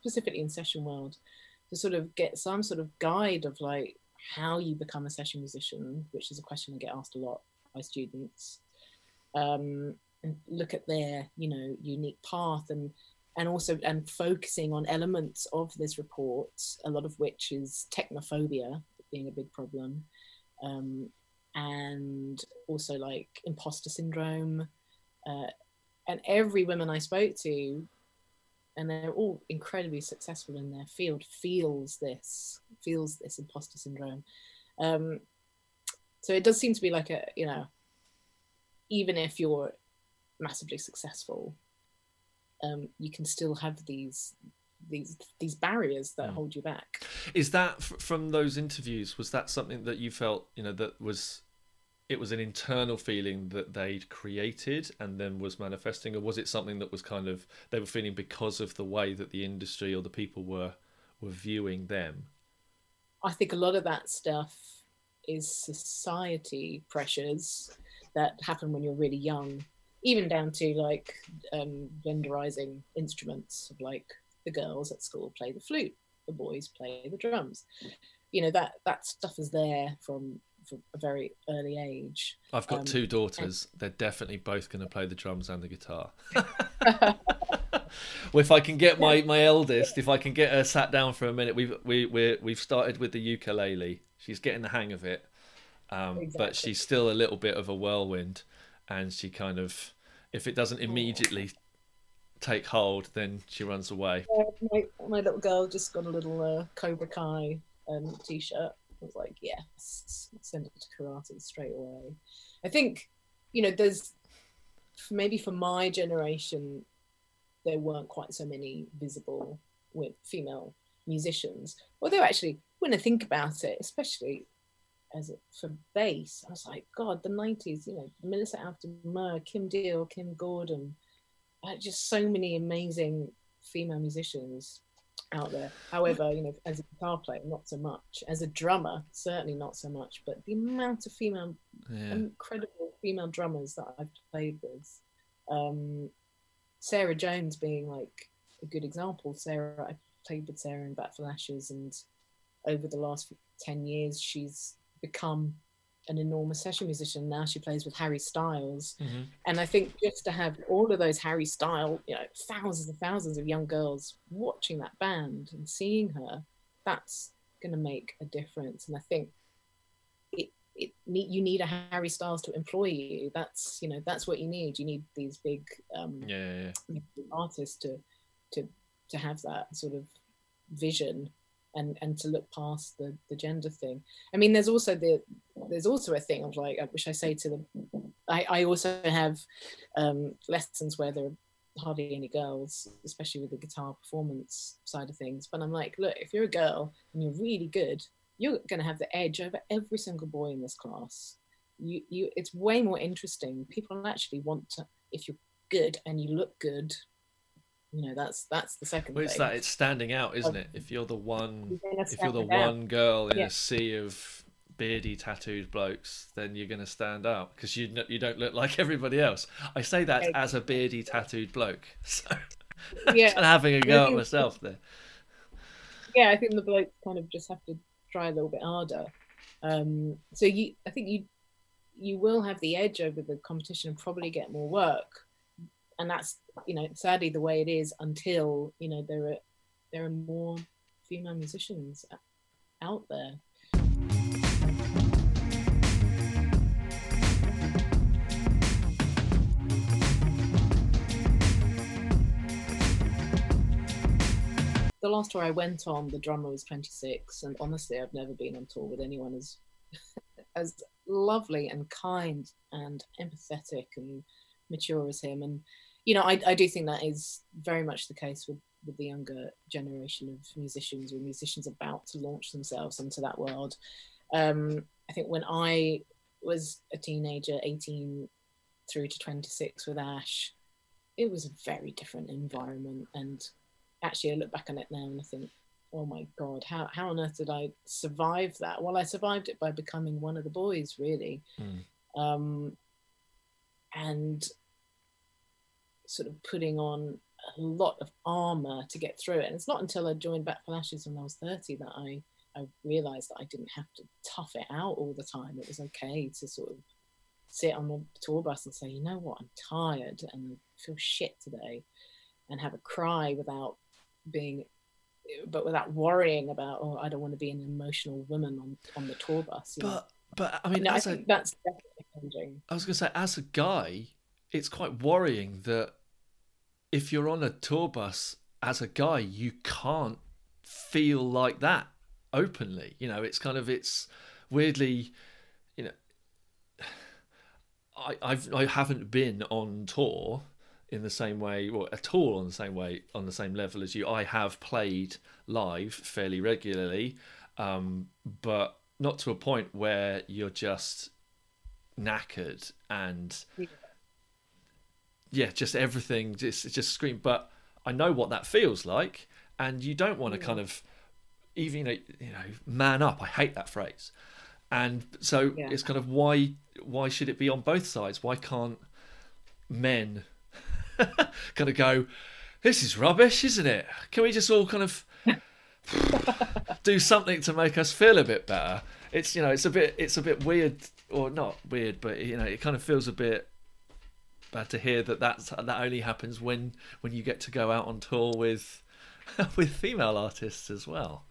specifically in session world to sort of get some sort of guide of like how you become a session musician, which is a question I get asked a lot by students. Um, and look at their, you know, unique path and and also and focusing on elements of this report, a lot of which is technophobia being a big problem, um, and also like imposter syndrome. Uh, and every woman I spoke to and they're all incredibly successful in their field feels this feels this imposter syndrome um, so it does seem to be like a you know even if you're massively successful um, you can still have these these these barriers that mm. hold you back is that from those interviews was that something that you felt you know that was it was an internal feeling that they'd created and then was manifesting or was it something that was kind of they were feeling because of the way that the industry or the people were were viewing them i think a lot of that stuff is society pressures that happen when you're really young even down to like um, genderizing instruments of like the girls at school play the flute the boys play the drums you know that that stuff is there from from a very early age. I've got um, two daughters. And... They're definitely both going to play the drums and the guitar. well, if I can get my, my eldest, if I can get her sat down for a minute, we've we we we've started with the ukulele. She's getting the hang of it, um, exactly. but she's still a little bit of a whirlwind, and she kind of, if it doesn't immediately take hold, then she runs away. my, my little girl just got a little uh, Cobra Kai um, t-shirt I was like, yes, send it to karate straight away. I think, you know, there's maybe for my generation, there weren't quite so many visible with female musicians. Although actually, when I think about it, especially as it, for bass, I was like, God, the '90s, you know, Melissa Auf der Kim Deal, Kim Gordon, uh, just so many amazing female musicians out there. However, you know, as a guitar player, not so much. As a drummer, certainly not so much. But the amount of female, yeah. incredible female drummers that I've played with, um, Sarah Jones being like a good example. Sarah, I played with Sarah in Bat for Lashes, and over the last ten years, she's become an enormous session musician. Now she plays with Harry Styles. Mm-hmm. And I think just to have all of those Harry Style, you know, thousands and thousands of young girls watching that band and seeing her, that's going to make a difference. And I think it, it you need a Harry Styles to employ you. That's, you know, that's what you need. You need these big um, yeah, yeah. artists to, to, to have that sort of vision and and to look past the the gender thing. I mean there's also the there's also a thing of like which i say to them i i also have um lessons where there are hardly any girls especially with the guitar performance side of things. But i'm like look if you're a girl and you're really good you're going to have the edge over every single boy in this class. You you it's way more interesting. People actually want to if you're good and you look good you know that's that's the second well, it's thing. that it's standing out isn't it? If you're the one if you're the one girl in yeah. a sea of beardy tattooed blokes then you're going to stand out because you you don't look like everybody else. I say that okay. as a beardy tattooed bloke so yeah. and having a go at myself there. Yeah i think the blokes kind of just have to try a little bit harder. Um so you i think you you will have the edge over the competition and probably get more work and that's you know sadly the way it is until you know there are there are more female musicians out there the last tour I went on, the drummer was 26, and honestly, I've never been on tour with anyone as as lovely and kind and empathetic and mature as him. And you know, I, I do think that is very much the case with, with the younger generation of musicians or musicians about to launch themselves into that world. Um, I think when I was a teenager, 18 through to 26 with Ash, it was a very different environment. And actually, I look back on it now and I think, oh my God, how, how on earth did I survive that? Well, I survived it by becoming one of the boys, really. Mm. Um, and sort of putting on a lot of armor to get through it. And it's not until I joined Bat for Lashes when I was 30 that I, I realized that I didn't have to tough it out all the time. It was okay to sort of sit on the tour bus and say, you know what, I'm tired and I feel shit today and have a cry without being but without worrying about oh I don't want to be an emotional woman on on the tour bus. But know? but I mean, no, I think a, that's definitely changing. I was going to say, as a guy, it's quite worrying that if you're on a tour bus as a guy, you can't feel like that openly. You know, it's kind of it's weirdly, you know, I I've I haven't been on tour in the same way, or at all on the same way, on the same level as you. I have played live fairly regularly, um, but not to a point where you're just knackered and yeah, just everything just just scream. But I know what that feels like, and you don't want to mm. yeah. kind of even you know man up. I hate that phrase, and so yeah. it's kind of why why should it be on both sides? Why can't men kind of go, this is rubbish, isn't it? Can we just all kind of do something to make us feel a bit better? It's you know, it's a bit, it's a bit weird, or not weird, but you know, it kind of feels a bit bad to hear that that's that only happens when when you get to go out on tour with with female artists as well.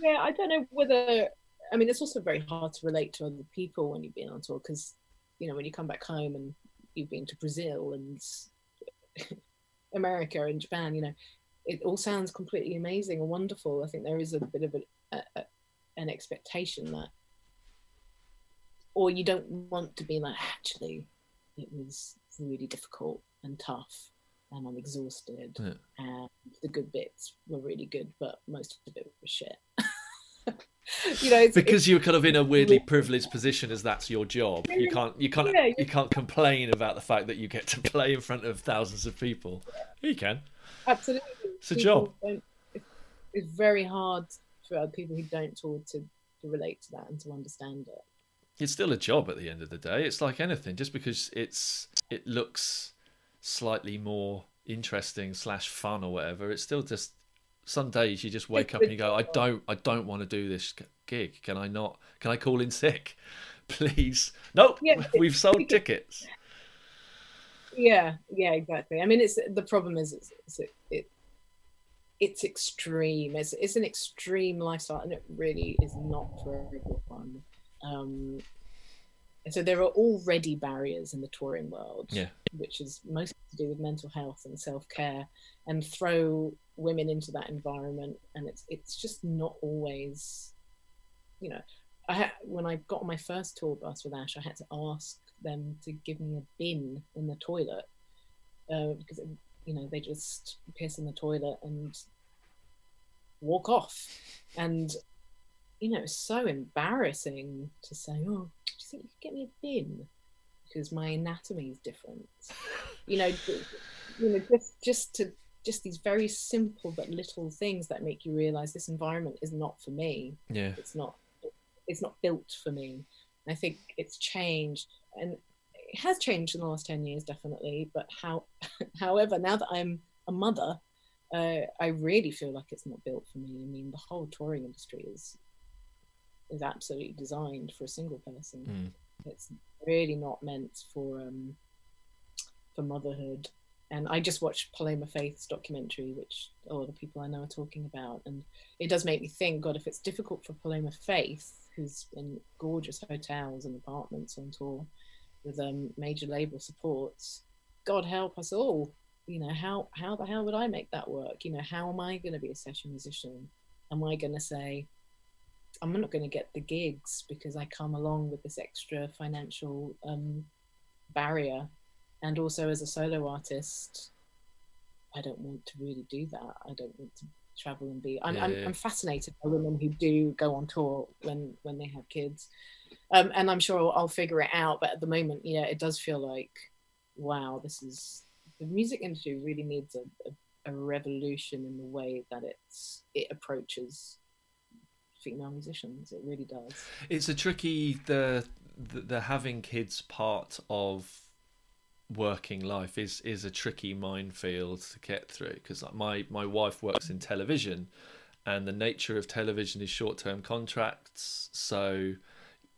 Yeah, I don't know whether. I mean, it's also very hard to relate to other people when you've been on tour because, you know, when you come back home and you've been to Brazil and America and Japan, you know, it all sounds completely amazing and wonderful. I think there is a bit of a, a, an expectation that, or you don't want to be like, actually, it was really difficult and tough and I'm exhausted. Yeah. And the good bits were really good, but most of it was shit. you know, it's, because you're kind of in a weirdly privileged position as that's your job. You can't you can't yeah, you can't complain about the fact that you get to play in front of thousands of people. You can. Absolutely. It's a people job. It's very hard for people who don't talk to, to relate to that and to understand it. It's still a job at the end of the day. It's like anything. Just because it's it looks slightly more interesting slash fun or whatever, it's still just some days you just wake up and you go, I don't, I don't want to do this gig. Can I not? Can I call in sick, please? Nope. Yeah, we've sold tickets. Yeah, yeah, exactly. I mean, it's the problem is it's, it's it, it's extreme. It's it's an extreme lifestyle, and it really is not for everyone. Um, and so there are already barriers in the touring world, yeah. which is mostly to do with mental health and self care, and throw women into that environment, and it's it's just not always, you know. I had, when I got on my first tour bus with Ash, I had to ask them to give me a bin in the toilet uh, because it, you know they just piss in the toilet and walk off, and you know it's so embarrassing to say, oh do you think you could get me a bin because my anatomy is different. You know, you know, just just to just these very simple but little things that make you realize this environment is not for me. Yeah, it's not. It's not built for me. I think it's changed, and it has changed in the last ten years, definitely. But how, however, now that I'm a mother, uh, I really feel like it's not built for me. I mean, the whole touring industry is is absolutely designed for a single person. Mm. It's really not meant for um, for motherhood. And I just watched Paloma Faith's documentary, which a lot of people I know are talking about, and it does make me think, God, if it's difficult for Paloma Faith, who's in gorgeous hotels and apartments on tour with um, major label supports, God help us all. You know, how how the hell would I make that work? You know, how am I going to be a session musician? Am I going to say, I'm not going to get the gigs because I come along with this extra financial um, barrier. And also, as a solo artist, I don't want to really do that. I don't want to travel and be. I'm, yeah, I'm, yeah. I'm, fascinated by women who do go on tour when when they have kids, um, and I'm sure I'll, I'll, figure it out. But at the moment, yeah, it does feel like, wow, this is the music industry really needs a, a, a revolution in the way that it's it approaches female musicians. It really does. It's a tricky the the, the having kids part of working life is is a tricky minefield to get through because my my wife works in television and the nature of television is short-term contracts so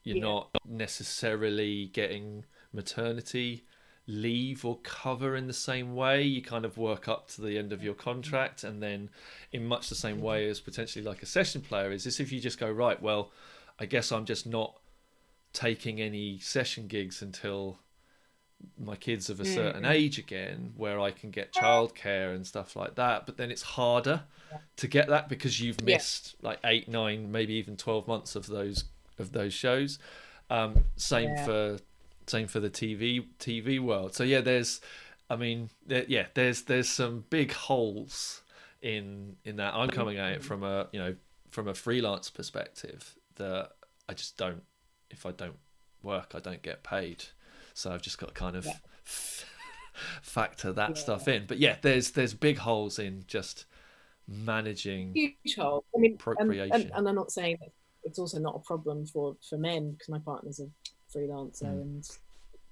you're yeah. not necessarily getting maternity leave or cover in the same way you kind of work up to the end of your contract and then in much the same way as potentially like a session player is this if you just go right well i guess i'm just not taking any session gigs until my kids of a certain mm. age again where I can get childcare and stuff like that. But then it's harder to get that because you've missed yeah. like eight, nine, maybe even twelve months of those of those shows. Um, same yeah. for same for the TV TV world. So yeah, there's I mean there, yeah, there's there's some big holes in in that. I'm coming at it from a you know from a freelance perspective that I just don't if I don't work, I don't get paid. So I've just got to kind of yeah. factor that yeah. stuff in. But yeah, there's there's big holes in just managing huge hole. I mean, procreation. And, and, and, I'm not saying it's also not a problem for for men because my partner's a freelancer mm. and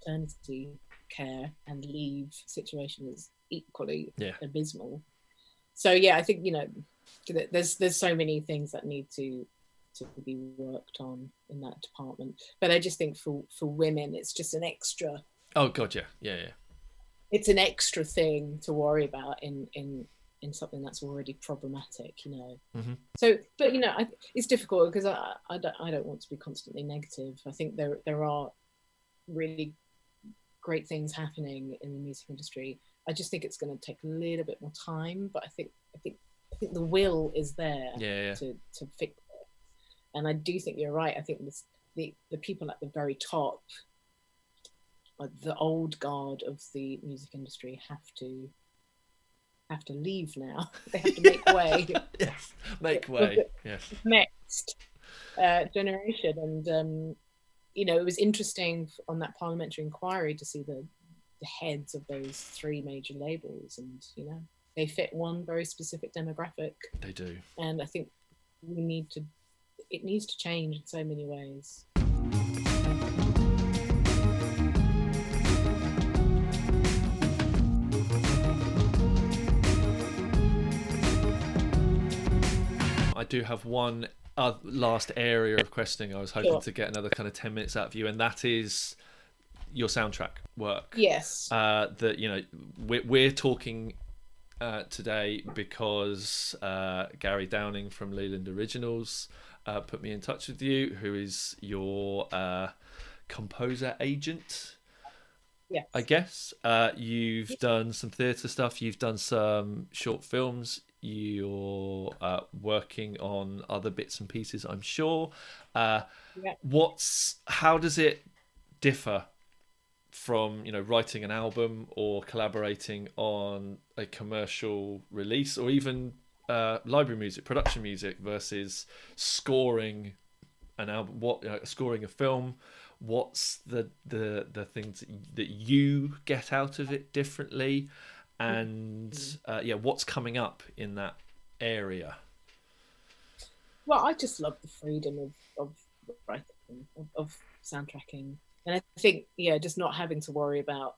maternity care and leave situation is equally yeah. abysmal. So yeah, I think you know there's there's so many things that need to to be worked on in that department. But I just think for for women, it's just an extra. Oh god, yeah, yeah, yeah. It's an extra thing to worry about in in in something that's already problematic, you know. Mm-hmm. So, but you know, I, it's difficult because I, I don't I don't want to be constantly negative. I think there there are really great things happening in the music industry. I just think it's going to take a little bit more time, but I think I think I think the will is there yeah, yeah. to to fix it. and I do think you're right. I think this, the the people at the very top, the old guard of the music industry, have to have to leave now. they have to make way. yes, make way. Yes. Next uh, generation, and um, you know, it was interesting on that parliamentary inquiry to see the the heads of those three major labels, and you know, they fit one very specific demographic. They do, and I think we need to it needs to change in so many ways. I do have one uh, last area of questioning. I was hoping sure. to get another kind of 10 minutes out of you, and that is your soundtrack work. Yes. Uh, that, you know, we're, we're talking uh, today because uh, Gary Downing from Leland Originals uh, put me in touch with you, who is your uh, composer agent. Yeah. I guess uh, you've done some theatre stuff. You've done some short films. You're uh, working on other bits and pieces. I'm sure. Uh, yeah. What's how does it differ from you know writing an album or collaborating on a commercial release or even uh, library music, production music versus scoring an album, what uh, scoring a film. What's the the the things that you get out of it differently, and uh, yeah, what's coming up in that area? Well, I just love the freedom of of writing, of, of soundtracking, and I think yeah, just not having to worry about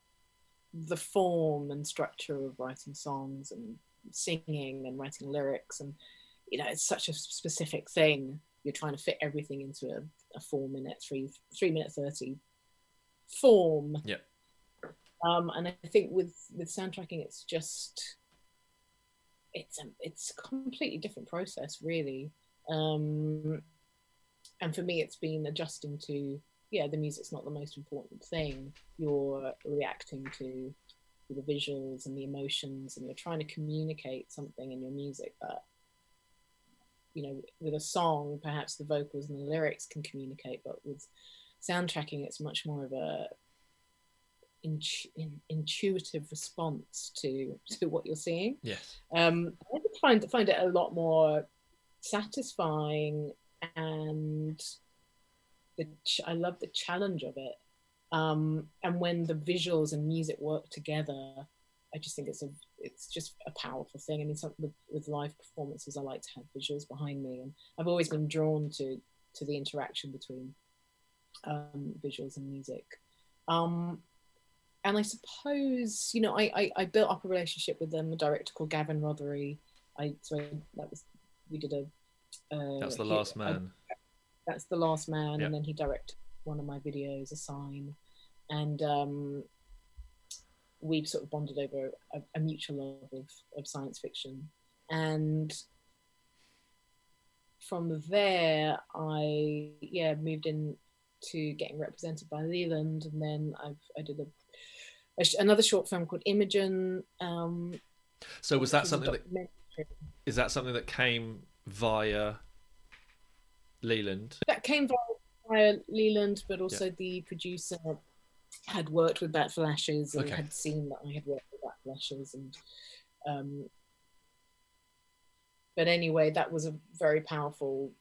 the form and structure of writing songs and singing and writing lyrics. And you know it's such a specific thing. You're trying to fit everything into a, a four minute three three minute 30 form. Yeah um and i think with with soundtracking it's just it's a it's a completely different process really. Um and for me it's been adjusting to yeah the music's not the most important thing. You're reacting to the visuals and the emotions and you're trying to communicate something in your music that you know with a song perhaps the vocals and the lyrics can communicate but with soundtracking it's much more of a in, in, intuitive response to to what you're seeing yes um i find find it a lot more satisfying and the ch- i love the challenge of it um, and when the visuals and music work together, I just think it's a it's just a powerful thing. I mean, some, with, with live performances, I like to have visuals behind me, and I've always been drawn to to the interaction between um, visuals and music. Um, and I suppose you know I, I, I built up a relationship with them, a director called Gavin Rothery. I so I, that was we did a. Uh, That's the he- last I- man. that's the last man, Yeah. and then he directed one of my videos, a sign, and um, we sort of bonded over a, a mutual love of, of science fiction, and from there I yeah moved in to getting represented by Leland, and then I've I did a sh- another short film called Imogen. Um, So was that something that is that something that came via Leland? that came via, via Leland, but also the producer had worked with Bat Flashes and Okay. had seen that I had worked with Bat Flashes, and um, but anyway, that was a very powerful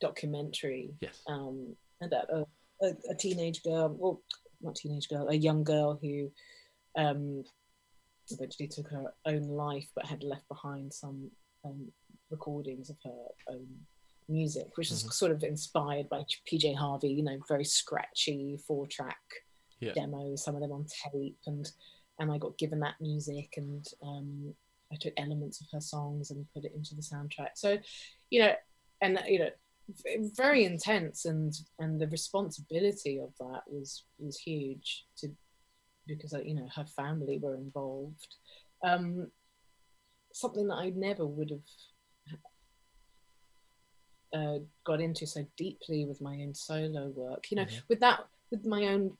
documentary Yes. um, about a, a, a teenage girl, well, not teenage girl, a young girl who um, eventually took her own life, but had left behind some um, recordings of her own music, which is Mhm. sort of inspired by PJ Harvey. You know, very scratchy four-track Yeah. demos, some of them on tape, and and I got given that music, and um, I took elements of her songs and put it into the soundtrack. So, you know, and you know very intense and and the responsibility of that was was huge to because you know her family were involved. Um something that i never would have uh, got into so deeply with my own solo work. You know Mhm. with that with my own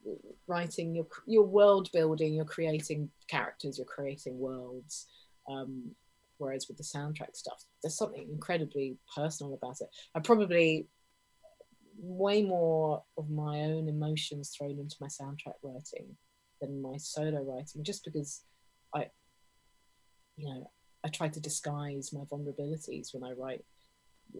writing your your world building you're creating characters you're creating worlds. Um whereas with the soundtrack stuff there's something incredibly personal about it. I probably way more of my own emotions thrown into my soundtrack writing than my solo writing just because i you know i try to disguise my vulnerabilities when i write.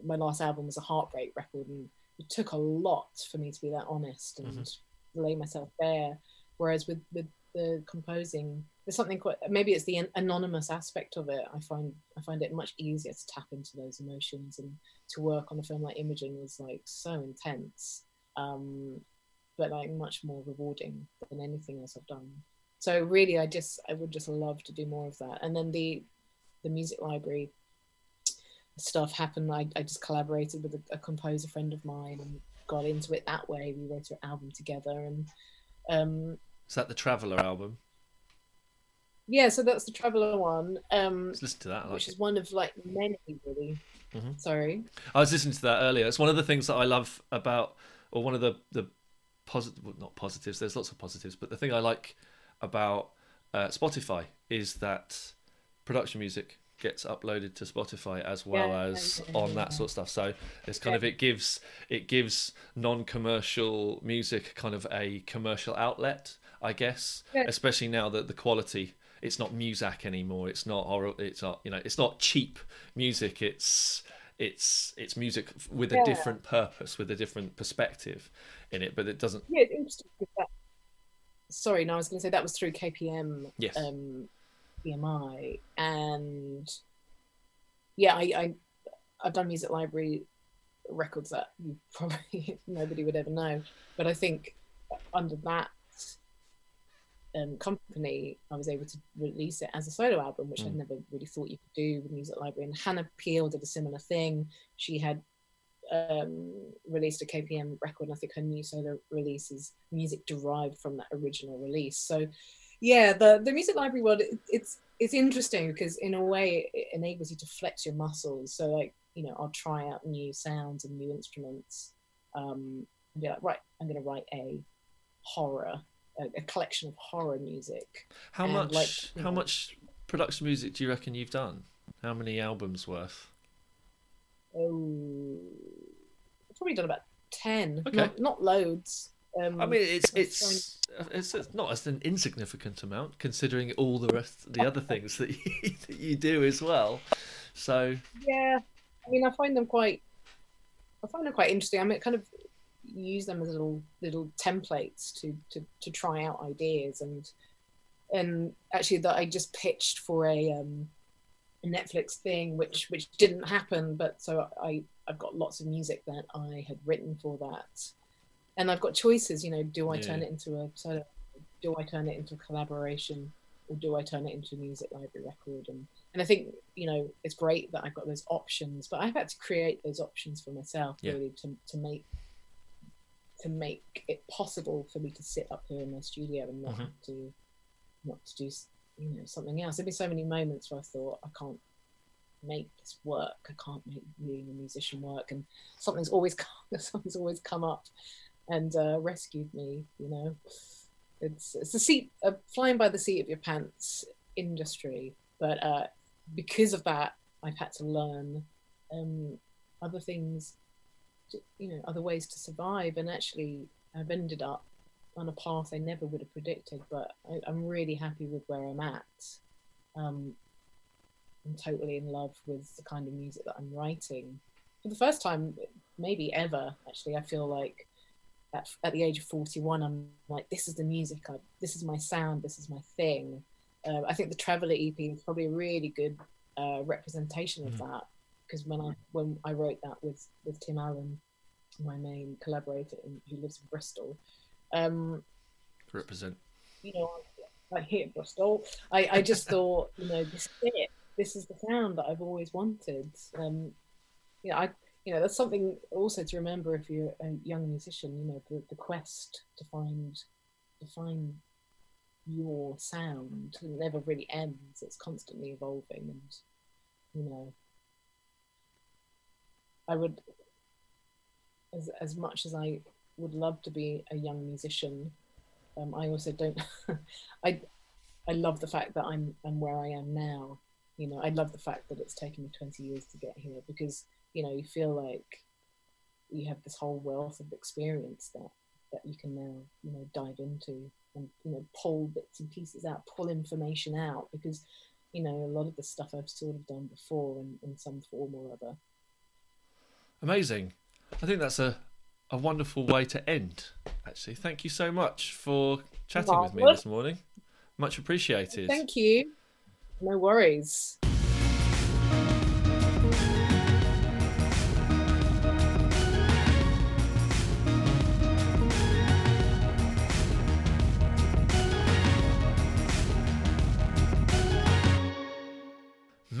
My last album was a heartbreak record and it took a lot for me to be that honest and mm-hmm. lay myself bare. Whereas with with the composing there's something quite maybe it's the anonymous aspect of it i find i find it much easier to tap into those emotions and to work on a film like Imogen was like so intense, um, but like much more rewarding than anything else I've done. So really, I just I would just love to do more of that. And then the the music library stuff happened. I, I just collaborated with a, a composer friend of mine and got into it that way. We wrote an album together, and um, Is that the Traveller album? Yeah, so that's the Traveller one, um, Let's listen to that. Like which it. is one of like many really. Mhm. Sorry. I was listening to that earlier. It's one of the things that I love about, or one of the the positive, well, not positives. There's lots of positives, but the thing I like about uh, Spotify is that production music gets uploaded to Spotify as well Yeah, as yeah, on yeah. that sort of stuff. So it's kind of it gives it gives non-commercial music kind of a commercial outlet, I guess. Especially now that the quality it's not Muzak anymore. It's not. It's not you know. It's not cheap music. It's it's it's music with a different purpose, with a different perspective in it. But it doesn't. Yeah, it's interesting. because That, sorry, no, I was going to say that was through KPM, Yes. um, BMI, and yeah, I, I I've done music library records that you probably nobody would ever know, but I think under that um, company, I was able to release it as a solo album, which I'd Mm. never really thought you could do with music library. And Hannah Peel did a similar thing. She had um, released a KPM record, and I think her new solo release is music derived from that original release. So, yeah, the the music library world it, it's it's interesting because in a way it enables you to flex your muscles. So, like you know, I'll try out new sounds and new instruments, um, and be like, right, I'm going to write a horror, a, a collection of horror music. How And, much? like, how know- much production music do you reckon you've done? How many albums worth? Oh, I've probably done about ten, Okay. not not loads. Um, I mean, it's it's it's, it's not as an insignificant amount considering all the rest, the other things that you, that you do as well. So Yeah, I mean, I find them quite. I find them quite interesting. I mean, kind of use them as little little templates to to to try out ideas and and actually that I just pitched for a um a Netflix thing which which didn't happen but so I I've got lots of music that I had written for that and I've got choices you know do I turn it into a solo do I turn it into a collaboration or do I turn it into a music library record? And and I think you know it's great that I've got those options, but I've had to create those options for myself Yeah. really to to make to make it possible for me to sit up here in my studio and not Mhm. have to not to do you know something else. There've been so many moments where I thought I can't make this work. I can't make being a musician work, and something's always come, something's always come up and uh, rescued me. You know, it's it's the seat uh, flying by the seat of your pants industry, but uh, because of that, I've had to learn um, other things, you know, other ways to survive, and actually, I've ended up on a path I never would have predicted. But I, I'm really happy with where I'm at. Um, I'm totally in love with the kind of music that I'm writing. For the first time, maybe ever, actually, I feel like at, at the age of 41, I'm like, this is the music, I, this is my sound, this is my thing. Uh, I think the Traveller EP is probably a really good uh, representation of Mhm. that because when I when I wrote that with with Tim Allen, my main collaborator in, who lives in Bristol, um, Represent. you know, I, I hit Bristol. I, I just thought, you know, this is it. This is the sound that I've always wanted. Um, you know, I, you know, that's something also to remember if you're a young musician. You know, the, the quest to find, to find your sound never really ends. It's constantly evolving, and you know, I would, as as much as I would love to be a young musician, um, I also don't. I I love the fact that I'm I'm where I am now. You know, I love the fact that it's taken me 20 years to get here because you know you feel like you have this whole wealth of experience that that you can now you know dive into and you know pull bits and pieces out, pull information out because you know a lot of the stuff I've sort of done before in, in some form or other. Amazing. I think that's a, a wonderful way to end, actually. Thank you so much for chatting with me this morning. Much appreciated. Thank you. No worries.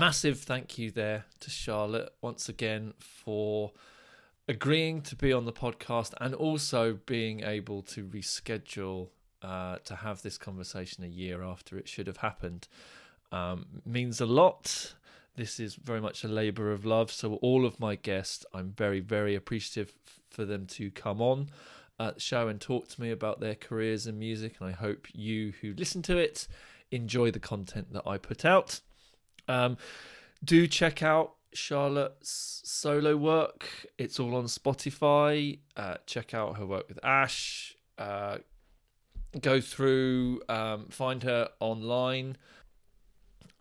Massive thank you there to Charlotte once again for agreeing to be on the podcast and also being able to reschedule uh, to have this conversation a year after it should have happened. Um, means a lot. This is very much a labour of love. So, all of my guests, I'm very, very appreciative for them to come on uh, show and talk to me about their careers in music. And I hope you who listen to it enjoy the content that I put out. Um, do check out Charlotte's solo work. It's all on Spotify. Uh, check out her work with Ash. Uh, go through, um, find her online.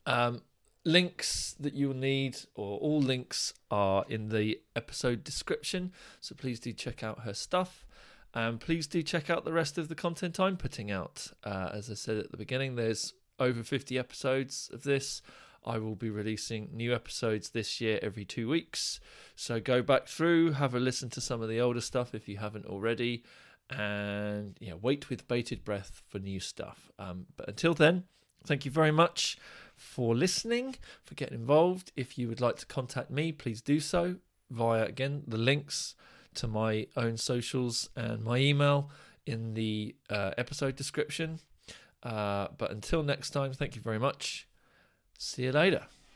Um, links that you'll need, or all links, are in the episode description. So please do check out her stuff. And please do check out the rest of the content I'm putting out. Uh, as I said at the beginning, there's over 50 episodes of this. I will be releasing new episodes this year every two weeks. So go back through, have a listen to some of the older stuff if you haven't already, and yeah, wait with bated breath for new stuff. Um, but until then, thank you very much for listening, for getting involved. If you would like to contact me, please do so via again the links to my own socials and my email in the uh, episode description. Uh, but until next time, thank you very much. See you later.